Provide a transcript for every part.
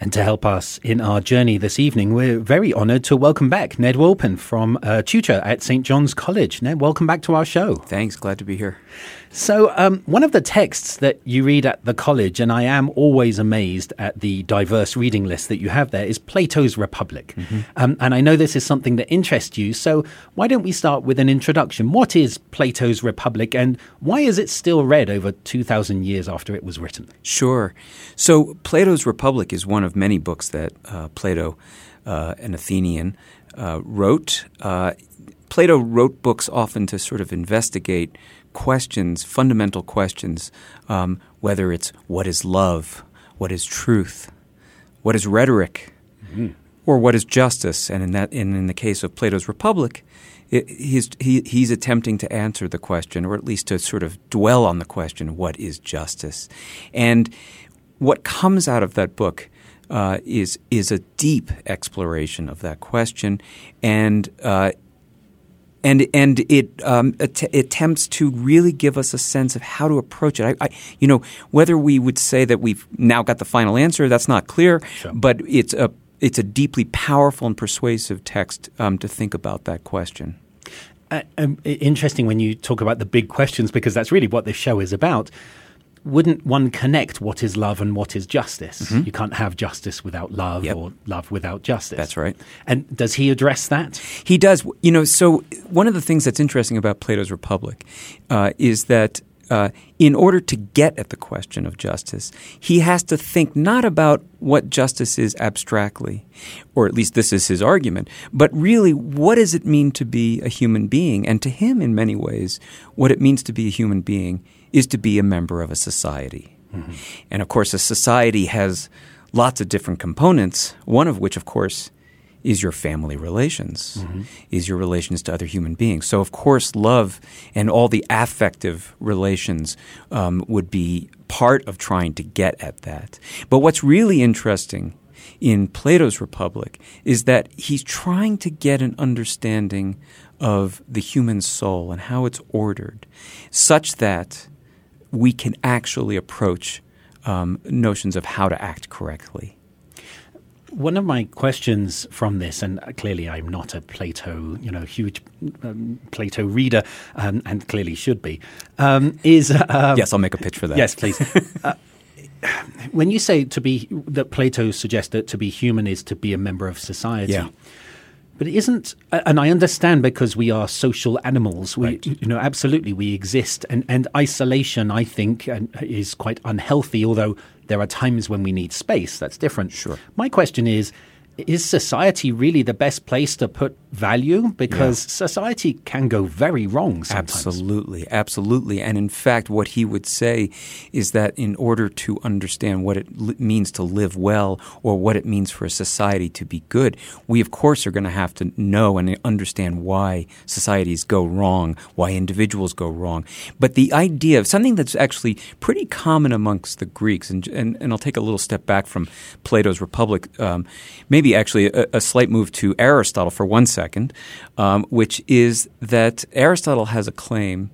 And to help us in our journey this evening, we're very honoured to welcome back Ned Wolpin from uh, tutor at St. John's College. Ned, welcome back to our show. Thanks, glad to be here. So, um, one of the texts that you read at the college, and I am always amazed at the diverse reading list that you have there, is Plato's Republic. Mm-hmm. Um, and I know this is something that interests you. So, why don't we start with an introduction? What is Plato's Republic, and why is it still read over 2,000 years after it was written? Sure. So, Plato's Republic is one of many books that uh, Plato, uh, an Athenian, uh, wrote. Uh, Plato wrote books often to sort of investigate questions, fundamental questions, um, whether it's what is love, what is truth, what is rhetoric, mm-hmm. or what is justice. And in that, and in the case of Plato's Republic, it, he's he, he's attempting to answer the question, or at least to sort of dwell on the question, what is justice? And what comes out of that book uh, is is a deep exploration of that question, and uh, and and it um, att- attempts to really give us a sense of how to approach it. I, I, you know, whether we would say that we've now got the final answer, that's not clear. Sure. But it's a it's a deeply powerful and persuasive text um, to think about that question. Uh, um, interesting when you talk about the big questions because that's really what this show is about wouldn't one connect what is love and what is justice? Mm-hmm. You can't have justice without love yep. or love without justice. That's right. And does he address that? He does. You know, so one of the things that's interesting about Plato's Republic uh, is that uh, in order to get at the question of justice, he has to think not about what justice is abstractly, or at least this is his argument, but really what does it mean to be a human being? And to him, in many ways, what it means to be a human being is to be a member of a society. Mm-hmm. And of course, a society has lots of different components, one of which, of course, is your family relations, mm-hmm. is your relations to other human beings. So, of course, love and all the affective relations um, would be part of trying to get at that. But what's really interesting in Plato's Republic is that he's trying to get an understanding of the human soul and how it's ordered, such that we can actually approach um, notions of how to act correctly. One of my questions from this, and clearly I'm not a Plato, you know, huge um, Plato reader, um, and clearly should be, um, is um, yes, I'll make a pitch for that. Yes, please. uh, when you say to be that Plato suggests that to be human is to be a member of society, yeah. But it isn't, and I understand because we are social animals. We, right. you know, absolutely, we exist, and and isolation, I think, is quite unhealthy. Although there are times when we need space. That's different. Sure. My question is: is society really the best place to put value? Because yeah. society can go very wrong sometimes. Absolutely, absolutely. And in fact, what he would say is that in order to understand what it li- means to live well or what it means for a society to be good, we of course are going to have to know and understand why societies go wrong, why individuals go wrong. But the idea of something that's actually pretty common amongst the Greeks, and, and, and I'll take a little step back from Plato's Republic, um, maybe maybe actually a, a, slight move to Aristotle for one second, um, which is that Aristotle has a claim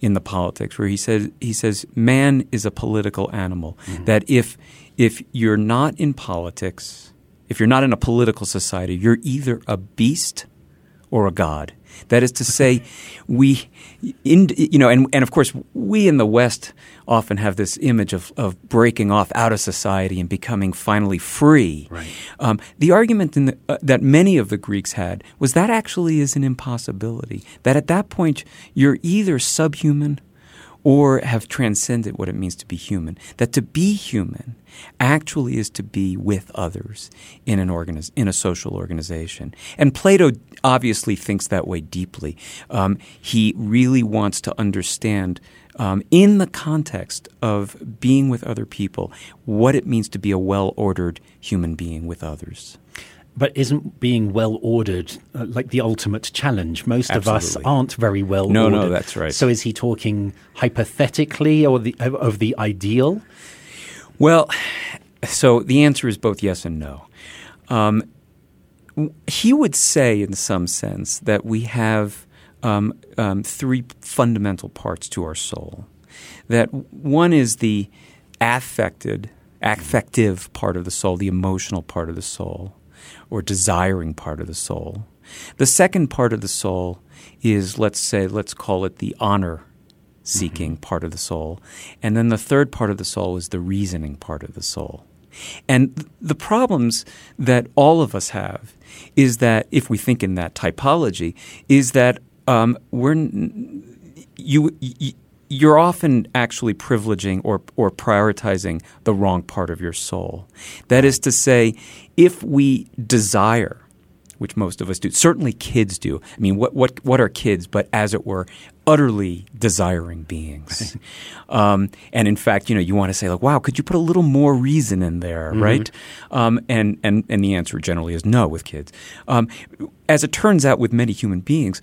in the politics where he says he says man is a political animal. Mm-hmm. That if if you're not in politics, if you're not in a political society, you're either a beast or a god. That is to say, we, in, you know, and, and of course, we in the West often have this image of, of breaking off out of society and becoming finally free. Right. Um, the argument the, uh, that many of the Greeks had was that actually is an impossibility. That at that point, you're either subhuman or have transcended what it means to be human. That to be human actually is to be with others in an organiz- in a social organization. And Plato obviously thinks that way deeply. Um, he really wants to understand. Um, in the context of being with other people, what it means to be a well ordered human being with others. But isn't being well ordered uh, like the ultimate challenge? Most Absolutely. of us aren't very well no, ordered. No, no, that's right. So is he talking hypothetically or the, of the ideal? Well, so the answer is both yes and no. Um, he would say, in some sense, that we have um, um, three fundamental parts to our soul. That one is the affected, affective part of the soul, the emotional part of the soul, or desiring part of the soul. The second part of the soul is, let's say, let's call it the honor seeking mm-hmm. part of the soul. And then the third part of the soul is the reasoning part of the soul. And th- the problems that all of us have is that, if we think in that typology, is that um, we're you, you you're often actually privileging or, or prioritizing the wrong part of your soul. That is to say, if we desire, which most of us do, certainly kids do. I mean, what, what, what are kids but, as it were, utterly desiring beings? um, and in fact, you know, you want to say, like, wow, could you put a little more reason in there, mm-hmm. right? Um, and, and, and the answer generally is no with kids. Um, as it turns out with many human beings,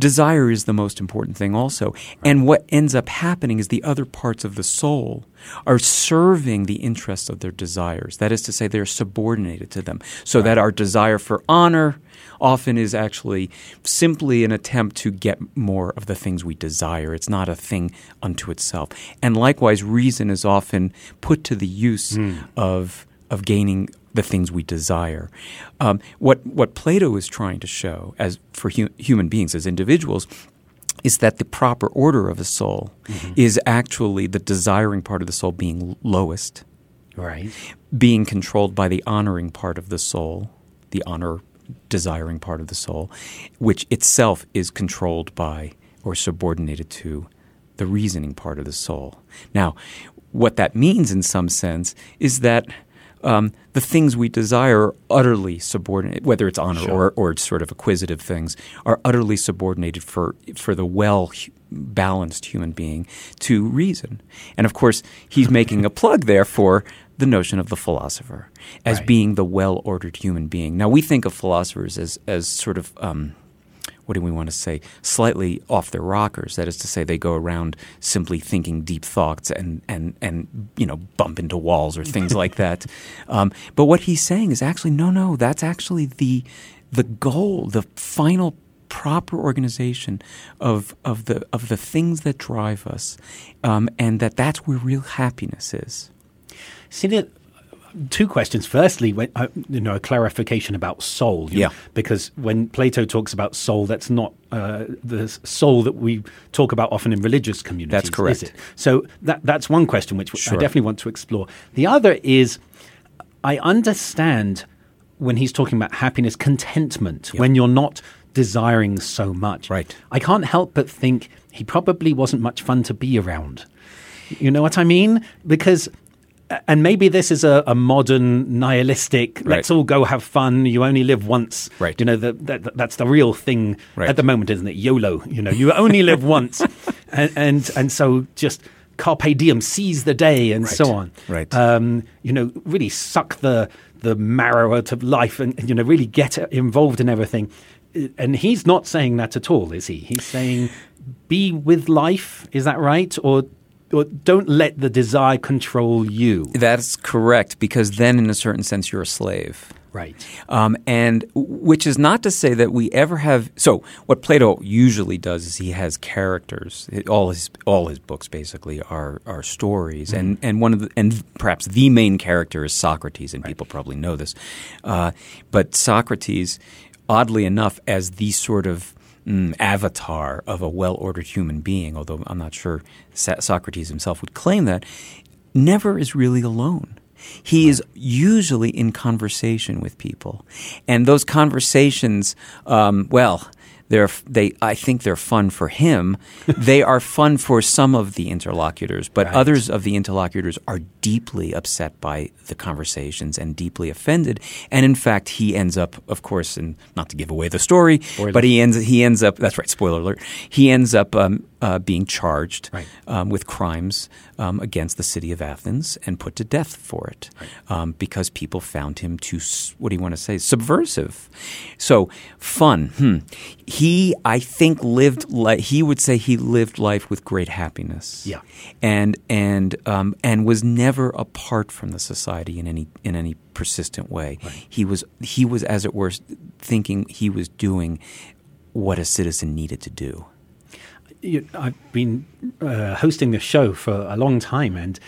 desire is the most important thing also. And what ends up happening is the other parts of the soul are serving the interests of their desires. That is to say, they're subordinated to them. So right. that our desire for honor often is actually simply an attempt to get more of the things we desire. It's not a thing unto itself. And likewise, reason is often put to the use mm. of of gaining the things we desire. Um, what what Plato is trying to show, as for hu- human beings as individuals, is that the proper order of a soul mm-hmm. is actually the desiring part of the soul being lowest, right? Being controlled by the honoring part of the soul, the honor desiring part of the soul, which itself is controlled by or subordinated to the reasoning part of the soul. Now, what that means in some sense is that um, the things we desire are utterly subordinate, whether it's honor sure. or, or sort of acquisitive things, are utterly subordinated for, for the well balanced human being to reason. And of course, he's making a plug there for the notion of the philosopher as right. being the well ordered human being. Now, we think of philosophers as, as sort of. Um, what do we want to say, slightly off their rockers. That is to say, they go around simply thinking deep thoughts and and and you know bump into walls or things like that. Um, but what he's saying is actually no, no. That's actually the the goal, the final proper organization of of the of the things that drive us, um, and that that's where real happiness is. See that two questions. Firstly, when, uh, you know, a clarification about soul. yeah. Know, because when Plato talks about soul, that's not uh, the soul that we talk about often in religious communities. That's correct. So that that's one question which sure. I definitely want to explore. The other is, I understand when he's talking about happiness, contentment, yep. when you're not desiring so much. Right. I can't help but think he probably wasn't much fun to be around. You know what I mean? Because and maybe this is a, a modern nihilistic right. let's all go have fun you only live once. Right. You know the, that, that's the real thing right. at the moment isn't it? Yolo you know you only live once. And, and, and so just carpe diem seize the day and right. so on. Right. Um, you know really suck the the marrow out of life and you know really get involved in everything. And he's not saying that at all is he? He's saying be with life is that right? Or or don't let the desire control you. That's correct, because then, in a certain sense, you're a slave. Right. Um, and which is not to say that we ever have. So, what Plato usually does is he has characters. All his all his books basically are are stories, mm and and one of the and perhaps the main character is Socrates, and right. people probably know this. Uh, but Socrates, oddly enough, as the sort of mm, avatar of a well ordered human being, although I'm not sure Socrates himself would claim that, never is really alone. He is usually in conversation with people. And those conversations, um, well, they're they I think they're fun for him. they are fun for some of the interlocutors, but Right. others of the interlocutors are deeply upset by the conversations and deeply offended. And in fact, he ends up, of course, and not to give away the story, Spoilers. but he ends he ends up. That's right. Spoiler alert. He ends up um, uh, being charged Right. um, with crimes um, against the city of Athens and put to death for it um, because people found him too, what do you want to say, subversive. So, fun. Hmm. He, I think, lived, li- he would say he lived life with great happiness. Yeah. And, and, um, and was never apart from the society in any, in any persistent way. He, was, he was, as it were, thinking he was doing what a citizen needed to do. you, I've been uh, hosting this show for a long time, and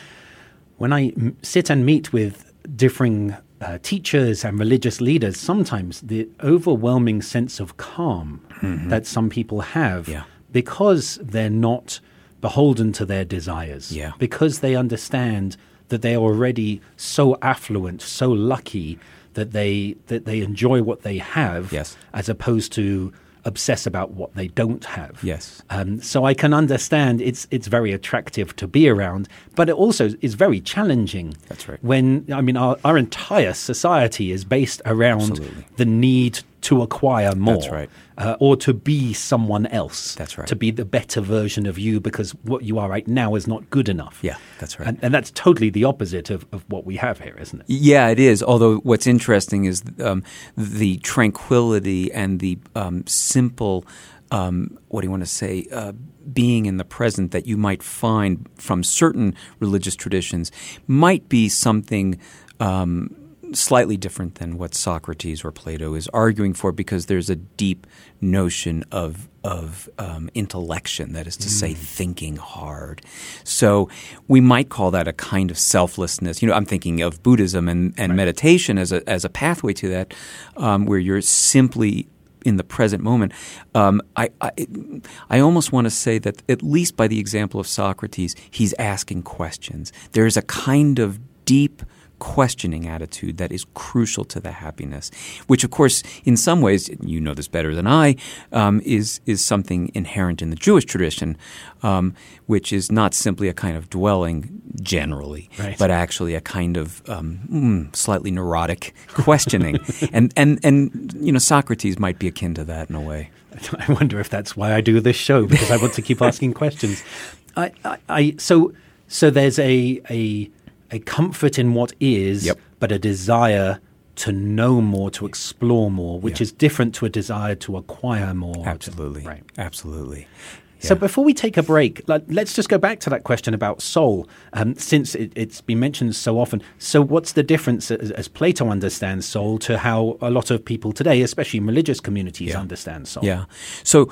when I m- sit and meet with differing uh, teachers and religious leaders, sometimes the overwhelming sense of calm that some people have Yeah. because they're not beholden to their desires, Yeah. because they understand that they are already so affluent, so lucky that they that they enjoy what they have, Yes. as opposed to obsess about what they don't have. Yes. Um, so I can understand it's it's very attractive to be around, but it also is very challenging. That's right. When I mean, our, our entire society is based around Absolutely. the need to acquire more, That's right. uh, or to be someone else. That's right. To be the better version of you, because what you are right now is not good enough. Yeah, that's right. And, and that's totally the opposite of, of what we have here, isn't it? Yeah, it is. Although what's interesting is um, the tranquility and the um, simple, um, what do you want to say, uh, being in the present that you might find from certain religious traditions might be something. Um, Slightly different than what Socrates or Plato is arguing for, because there's a deep notion of of um, intellection, that is to say, thinking hard. So we might call that a kind of selflessness. You know, I'm thinking of Buddhism and, and meditation as a as a pathway to that, um, where you're simply in the present moment. Um, I, I I almost want to say that at least by the example of Socrates, he's asking questions. There's a kind of deep questioning attitude that is crucial to the happiness, which, of course, in some ways, you know this better than I, um, is is something inherent in the Jewish tradition, um, which is not simply a kind of dwelling generally, Right. but actually a kind of um, mm, slightly neurotic questioning, and and and you know Socrates might be akin to that in a way. I wonder if that's why I do this show because I want to keep asking questions. I, I, I so so there's a a a comfort in what is, Yep. but a desire to know more, to explore more, which Yeah. is different to a desire to acquire more. Absolutely, Right. absolutely. So Yeah. before we take a break, let, let's just go back to that question about soul, um, since it, it's been mentioned so often. So, what's the difference as, as Plato understands soul to how a lot of people today, especially in religious communities, Yeah. understand soul? Yeah. So,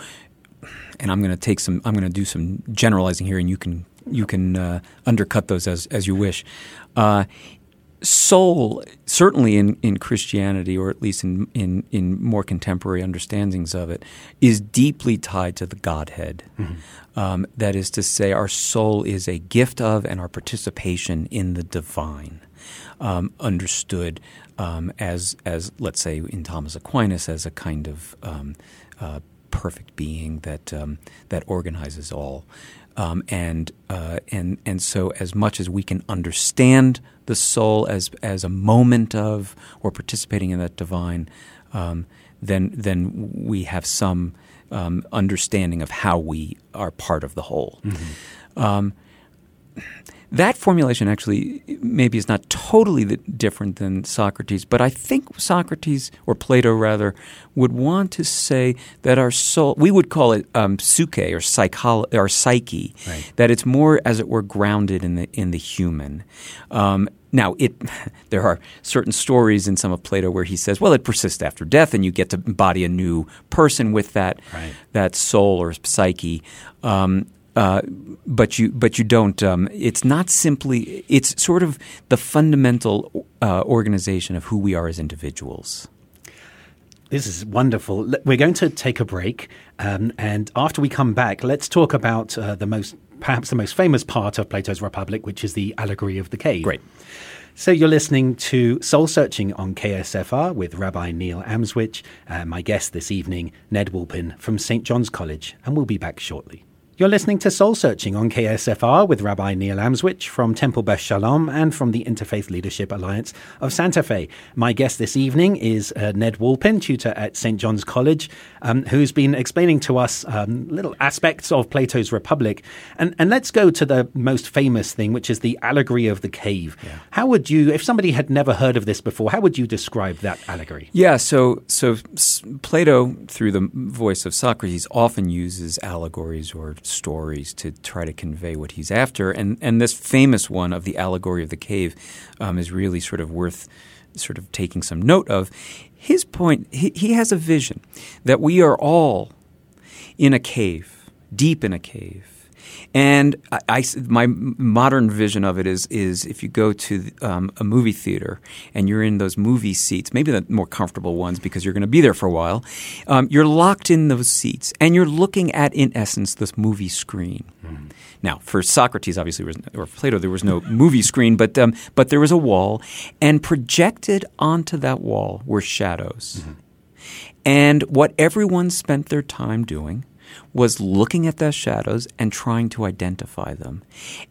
and I'm going to take some. I'm going to do some generalizing here, and you can you can uh, undercut those as as you wish. Uh, soul, certainly in, in Christianity, or at least in, in in more contemporary understandings of it, is deeply tied to the Godhead. Um, that is to say, our soul is a gift of and our participation in the divine um, understood um, as, as, let's say, in Thomas Aquinas, as a kind of um, uh, perfect being that um, that organizes all. Um, and uh, and and so, as much as we can understand the soul as as a moment of or participating in that divine, um, then then we have some um, understanding of how we are part of the whole. Um, that formulation actually maybe is not totally the, different than Socrates, but I think Socrates or Plato rather would want to say that our soul we would call it um, psyche or psycholo- or psyche Right. that it's more as it were grounded in the in the human. Um, now, it there are certain stories in some of Plato where he says, "Well, it persists after death, and you get to embody a new person with that Right. that soul or psyche." Um, uh, but you, but you don't. Um, it's not simply. It's sort of the fundamental uh, organization of who we are as individuals. This is wonderful. We're going to take a break, um, and after we come back, let's talk about uh, the most, perhaps the most famous part of Plato's Republic, which is the allegory of the cave. Great. So you're listening to Soul Searching on KSFR with Rabbi Neil Amswych, uh, my guest this evening, Ned Woolpin from St. John's College, and we'll be back shortly. You're listening to Soul Searching on KSFR with Rabbi Neil Amswych from Temple Beth Shalom and from the Interfaith Leadership Alliance of Santa Fe. My guest this evening is uh, Ned Woolpin, tutor at St. John's College, um, who's been explaining to us um, little aspects of Plato's Republic. And, and let's go to the most famous thing, which is the allegory of the cave. Yeah. How would you, if somebody had never heard of this before, how would you describe that allegory? Yeah, so so Plato, through the voice of Socrates, often uses allegories or stories to try to convey what he's after. And and this famous one of the allegory of the cave um, is really sort of worth sort of taking some note of. His point, he, he has a vision that we are all in a cave, deep in a cave and I, I, my modern vision of it is is if you go to um, a movie theater and you're in those movie seats, maybe the more comfortable ones because you're going to be there for a while. Um, you're locked in those seats and you're looking at, in essence, this movie screen. Mm-hmm. Now, for Socrates, obviously, was, or Plato, there was no movie screen, but um, but there was a wall, and projected onto that wall were shadows. Mm-hmm. And what everyone spent their time doing was looking at those shadows and trying to identify them.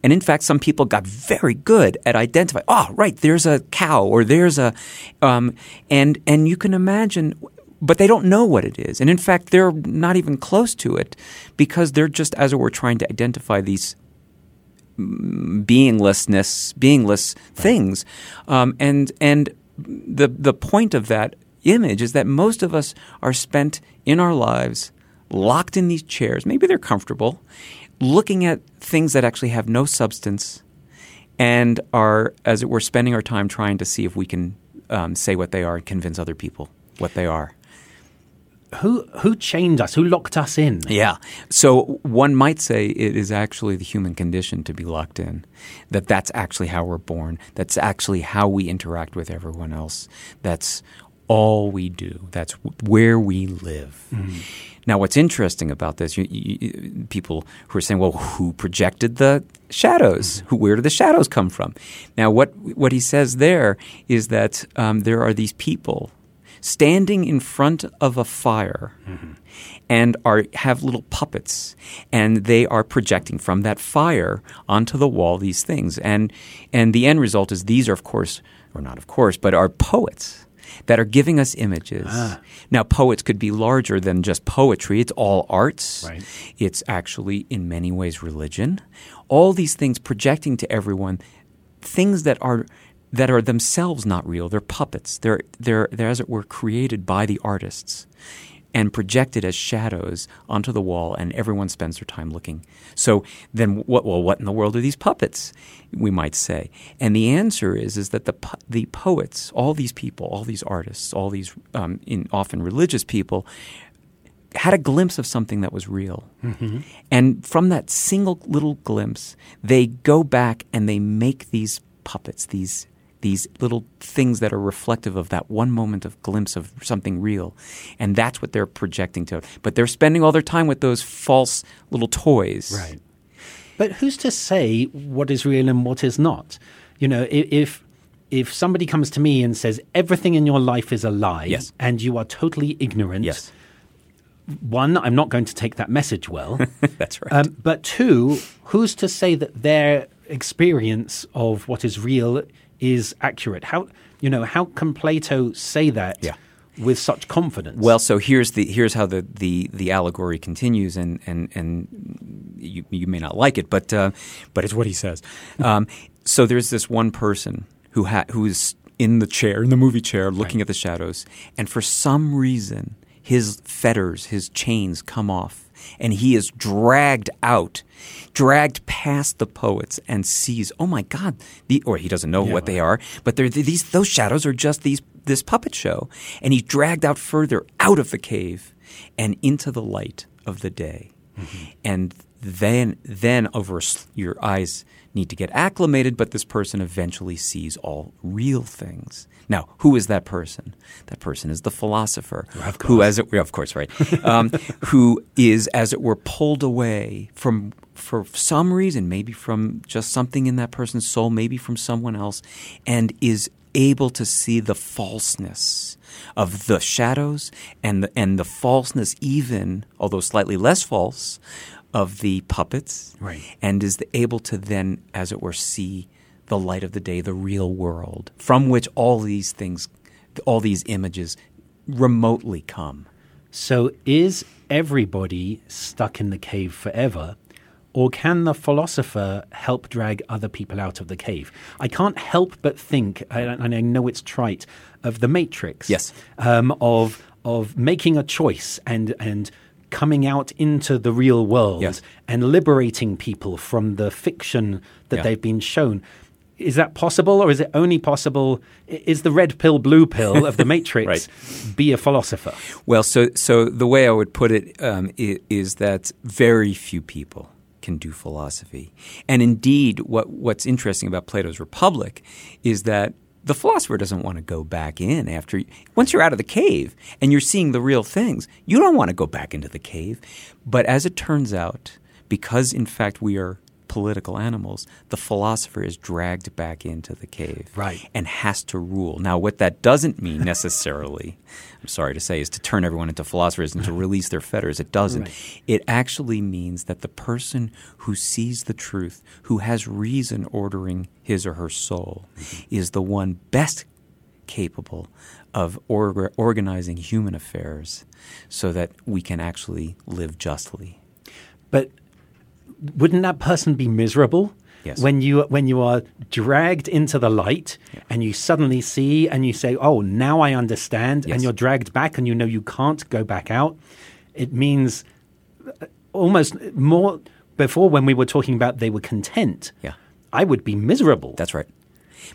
And in fact, some people got very good at identifying. Oh, right, there's a cow or there's a, um, and and you can imagine. But they don't know what it is. And in fact, they're not even close to it because they're just, as it were, trying to identify these beinglessness, beingless right. things. Um, and, and the, the point of that image is that most of us are spent in our lives locked in these chairs. Maybe they're comfortable, looking at things that actually have no substance and are, as it were, spending our time trying to see if we can um, say what they are and convince other people what they are. Who who chained us? Who locked us in? Yeah. So one might say it is actually the human condition to be locked in. That that's actually how we're born. That's actually how we interact with everyone else. That's all we do. That's where we live. Mm-hmm. Now, what's interesting about this, you, you, people who are saying, "Well, who projected the shadows? Mm-hmm. Who, where do the shadows come from?" Now, what what he says there is that um, there are these people standing in front of a fire. Mm-hmm. And are have little puppets, and they are projecting from that fire onto the wall these things, and and the end result is these are of course, or not of course, but are poets that are giving us images. Ah. Now, poets could be larger than just poetry. It's all arts. Right. It's actually, in many ways, religion. All these things projecting to everyone things that are that are themselves not real. They're puppets. They're they're they're as it were created by the artists and projected as shadows onto the wall, and everyone spends their time looking. So then, what? Well, what in the world are these puppets? We might say, and the answer is is that the the poets, all these people, all these artists, all these um, in often religious people, had a glimpse of something that was real. Mm-hmm. And from that single little glimpse, they go back and they make these puppets, these these little things that are reflective of that one moment of glimpse of something real. And that's what they're projecting to. But they're spending all their time with those false little toys. Right. But who's to say what is real and what is not? You know, if if somebody comes to me and says everything in your life is a lie yes. and you are totally ignorant, yes. one, I'm not going to take that message well. That's right. Um, but two, who's to say that their experience of what is real is accurate. How you know how can Plato say that? Yeah. With such confidence. Well, so here's the here's how the, the, the allegory continues, and and, and you, you may not like it, but uh, but it's what he says. Um, so there's this one person who ha- who's in the chair in the movie chair, looking right. at the shadows, and for some reason his fetters, his chains come off, and he is dragged out, dragged past the poets, and sees, oh my God, the, or he doesn't know yeah, what they are, but they're, these those shadows are just these this puppet show, and he's dragged out further out of the cave and into the light of the day, mm-hmm. and then then over your eyes need to get acclimated, but this person eventually sees all real things. Now, who is that person? That person is the philosopher, who, as it were, of course, right, um, who is, as it were, pulled away from for some reason, maybe from just something in that person's soul, maybe from someone else, and is able to see the falseness of the shadows and the, and the falseness, even although slightly less false, of the puppets, Right. and is able to then, as it were, see the light of the day, the real world, from which all these things, all these images, remotely come. So is everybody stuck in the cave forever? Or can the philosopher help drag other people out of the cave? I can't help but think, and I know it's trite, of the Matrix. Yes. Um, of of making a choice and and coming out into the real world Yes. and liberating people from the fiction that Yeah. they've been shown. Is that possible, or is it only possible? Is the red pill, blue pill of the Matrix Right. be a philosopher? Well, so so the way I would put it um, is that very few people can do philosophy, and indeed, what what's interesting about Plato's Republic is that the philosopher doesn't want to go back in after once you're out of the cave and you're seeing the real things. You don't want to go back into the cave, but as it turns out, because in fact we are political animals, the philosopher is dragged back into the cave Right. and has to rule. Now, what that doesn't mean necessarily, I'm sorry to say, is to turn everyone into philosophers and to release their fetters. It doesn't. Right. It actually means that the person who sees the truth, who has reason ordering his or her soul, mm-hmm. is the one best capable of orga- organizing human affairs so that we can actually live justly. But wouldn't that person be miserable? Yes. When you when you are dragged into the light and you suddenly see and you say, "Oh, now I understand," Yes. and you're dragged back and you know you can't go back out, it means uh, almost more. Before, when we were talking about they were content, Yeah. I would be miserable. That's right.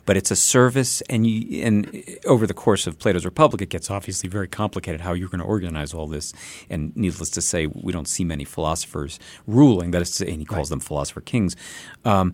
But it's a service, and you, and over the course of Plato's Republic, it gets obviously very complicated how you're going to organize all this. And needless to say, we don't see many philosophers ruling. That is to say, and he calls them philosopher kings. Um,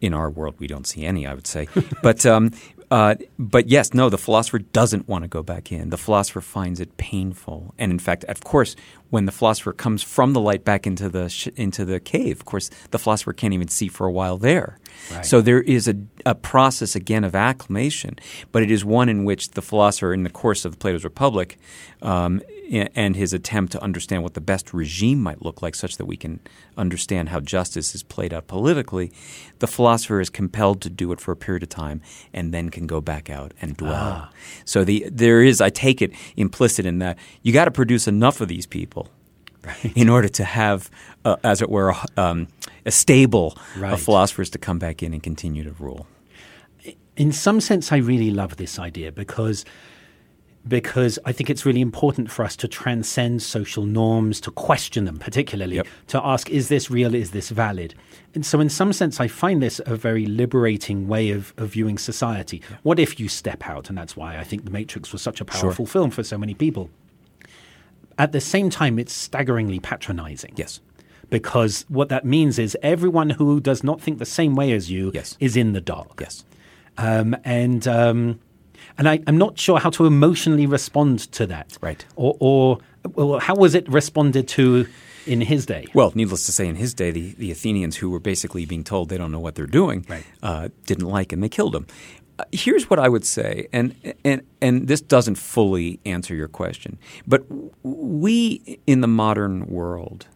in our world, we don't see any, I would say. but um, uh, but yes, no, the philosopher doesn't want to go back in. The philosopher finds it painful, and in fact, of course, when the philosopher comes from the light back into the sh- into the cave, of course, the philosopher can't even see for a while there. Right. So there is a, a process again of acclimation, but it is one in which the philosopher, in the course of Plato's Republic, um, and his attempt to understand what the best regime might look like, such that we can understand how justice is played out politically, the philosopher is compelled to do it for a period of time and then can go back out and dwell. So the there is, I take it, implicit in that you got to produce enough of these people in order to have, uh, as it were, a, um, a stable Right. of philosophers to come back in and continue to rule. in some sense, I really love this idea because because I think it's really important for us to transcend social norms, to question them, particularly Yep. to ask, is this real? Is this valid? And so, in some sense, I find this a very liberating way of, of viewing society. What if you step out? And that's why I think The Matrix was such a powerful film for so many people. At the same time, it's staggeringly patronizing. Yes. Because what that means is everyone who does not think the same way as you Yes. is in the dark. Yes. Um, and um, and I, I'm not sure how to emotionally respond to that. Right. Or, or well, how was it responded to in his day? Well, needless to say, in his day, the, the Athenians, who were basically being told they don't know what they're doing, Right. uh, didn't like him. They killed him. Here's what I would say, and, and, and this doesn't fully answer your question, but we in the modern world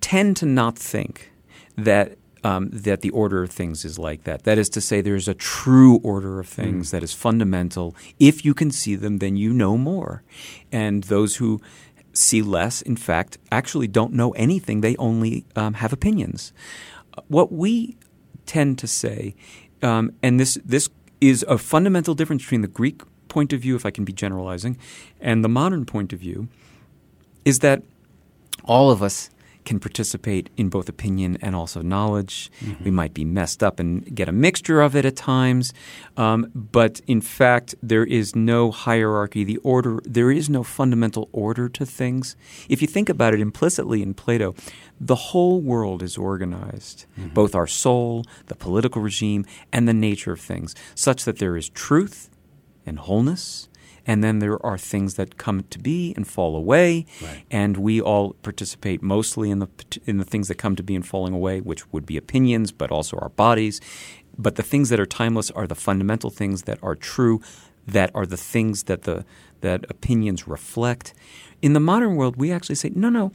tend to not think that um, that the order of things is like that. That is to say, there's a true order of things that is fundamental. If you can see them, then you know more. And those who see less, in fact, actually don't know anything. They only um, have opinions. What we tend to say, um, and this this is a fundamental difference between the Greek point of view, if I can be generalizing, and the modern point of view, is that all of us can participate in both opinion and also knowledge. We might be messed up and get a mixture of it at times, um, but in fact, there is no hierarchy. The order there is no fundamental order to things. If you think about it implicitly in Plato, the whole world is organized, both our soul, the political regime, and the nature of things, such that there is truth and wholeness and then there are things that come to be and fall away, Right. and we all participate mostly in the in the things that come to be and falling away, which would be opinions, but also our bodies. But the things that are timeless are the fundamental things that are true, that are the things that the that opinions reflect. In the modern world, we actually say, no, no,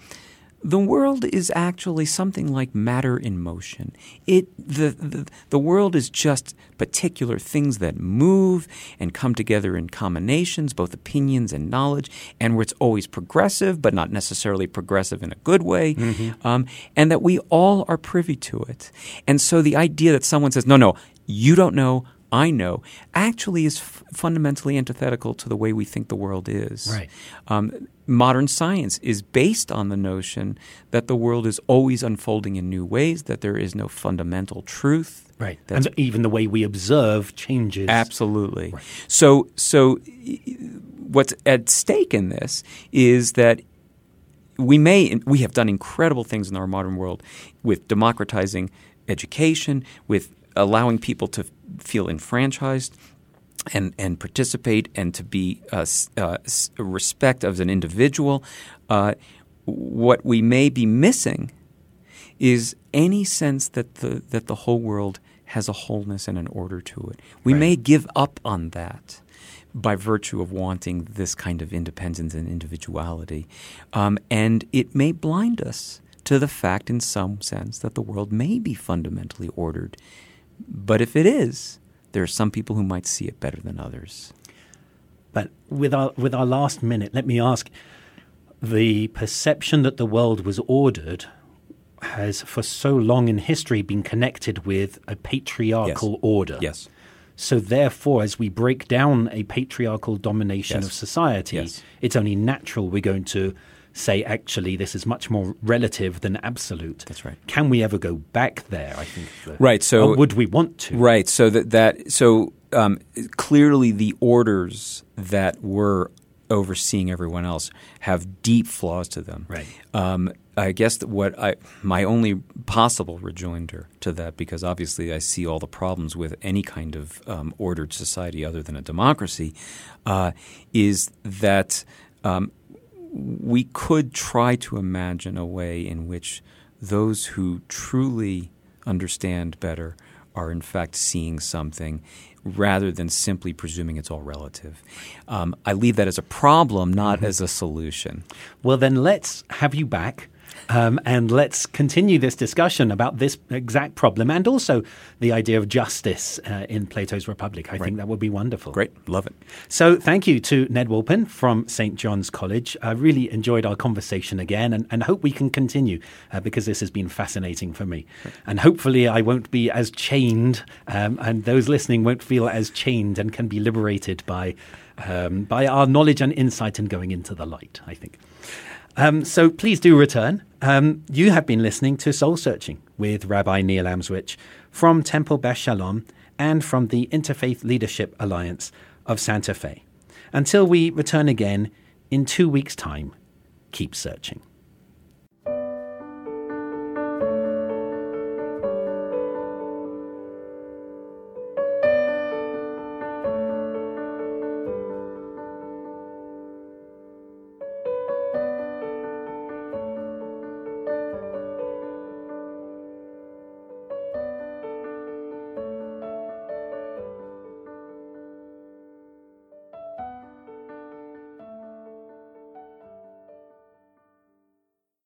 the world is actually something like matter in motion. It the, the the world is just particular things that move and come together in combinations, both opinions and knowledge, and where it's always progressive, but not necessarily progressive in a good way, um, and that we all are privy to it. And so the idea that someone says, "No, no, you don't know." I know, actually is f- fundamentally antithetical to the way we think the world is. Right. Um, modern science is based on the notion that the world is always unfolding in new ways, that there is no fundamental truth. Right. And even the way we observe changes. Absolutely. So, so what's at stake in this is that we may we have done incredible things in our modern world with democratizing education, with allowing people to feel enfranchised and and participate and to be uh, uh, respect as an individual. Uh, what we may be missing is any sense that the that the whole world has a wholeness and an order to it. We Right. may give up on that by virtue of wanting this kind of independence and individuality, um, and it may blind us to the fact, in some sense, that the world may be fundamentally ordered. But if it is, there are some people who might see it better than others. But with our with our last minute, let me ask: the perception that the world was ordered has, for so long in history, been connected with a patriarchal Yes. order. Yes. So therefore, as we break down a patriarchal domination Yes. of society, Yes. it's only natural we're going to say, actually, this is much more relative than absolute. That's right. Can we ever go back there? I think. the- Right, so- or would we want to? Right. So that that so um, clearly the orders that were overseeing everyone else have deep flaws to them. Right. Um, I guess that what I my only possible rejoinder to that, because obviously I see all the problems with any kind of um, ordered society other than a democracy, uh, is that um, we could try to imagine a way in which those who truly understand better are in fact seeing something rather than simply presuming it's all relative. Um, I leave that as a problem, not as a solution. Well, then let's have you back. Um, and let's continue this discussion about this exact problem and also the idea of justice uh, in Plato's Republic. I think that would be wonderful. Great, love it. So, thank you to Ned Wolpin from St. John's College. I really enjoyed our conversation again and, and hope we can continue uh, because this has been fascinating for me. And hopefully, I won't be as chained, um, and those listening won't feel as chained and can be liberated by, um, by our knowledge and insight and going into the light, I think. Um, so please do return. Um, you have been listening to Soul Searching with Rabbi Neil Amswych from Temple Beth Shalom and from the Interfaith Leadership Alliance of Santa Fe. Until we return again in two weeks' time, keep searching.